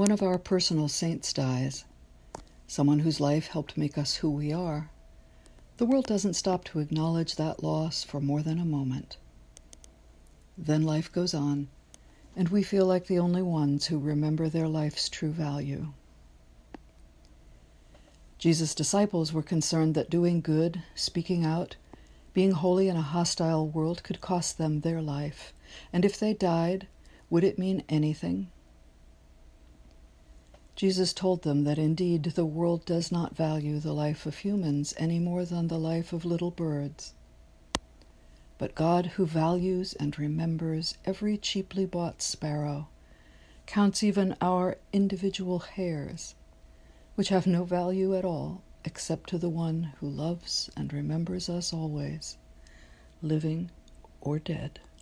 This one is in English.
one of our personal saints dies, someone whose life helped make us who we are, the world doesn't stop to acknowledge that loss for more than a moment. Then life goes on, and we feel like the only ones who remember their life's true value. Jesus' disciples were concerned that doing good, speaking out, being holy in a hostile world could cost them their life, and if they died, would it mean anything? Jesus told them that indeed the world does not value the life of humans any more than the life of little birds. But God, who values and remembers every cheaply bought sparrow, counts even our individual hairs, which have no value at all except to the one who loves and remembers us always, living or dead.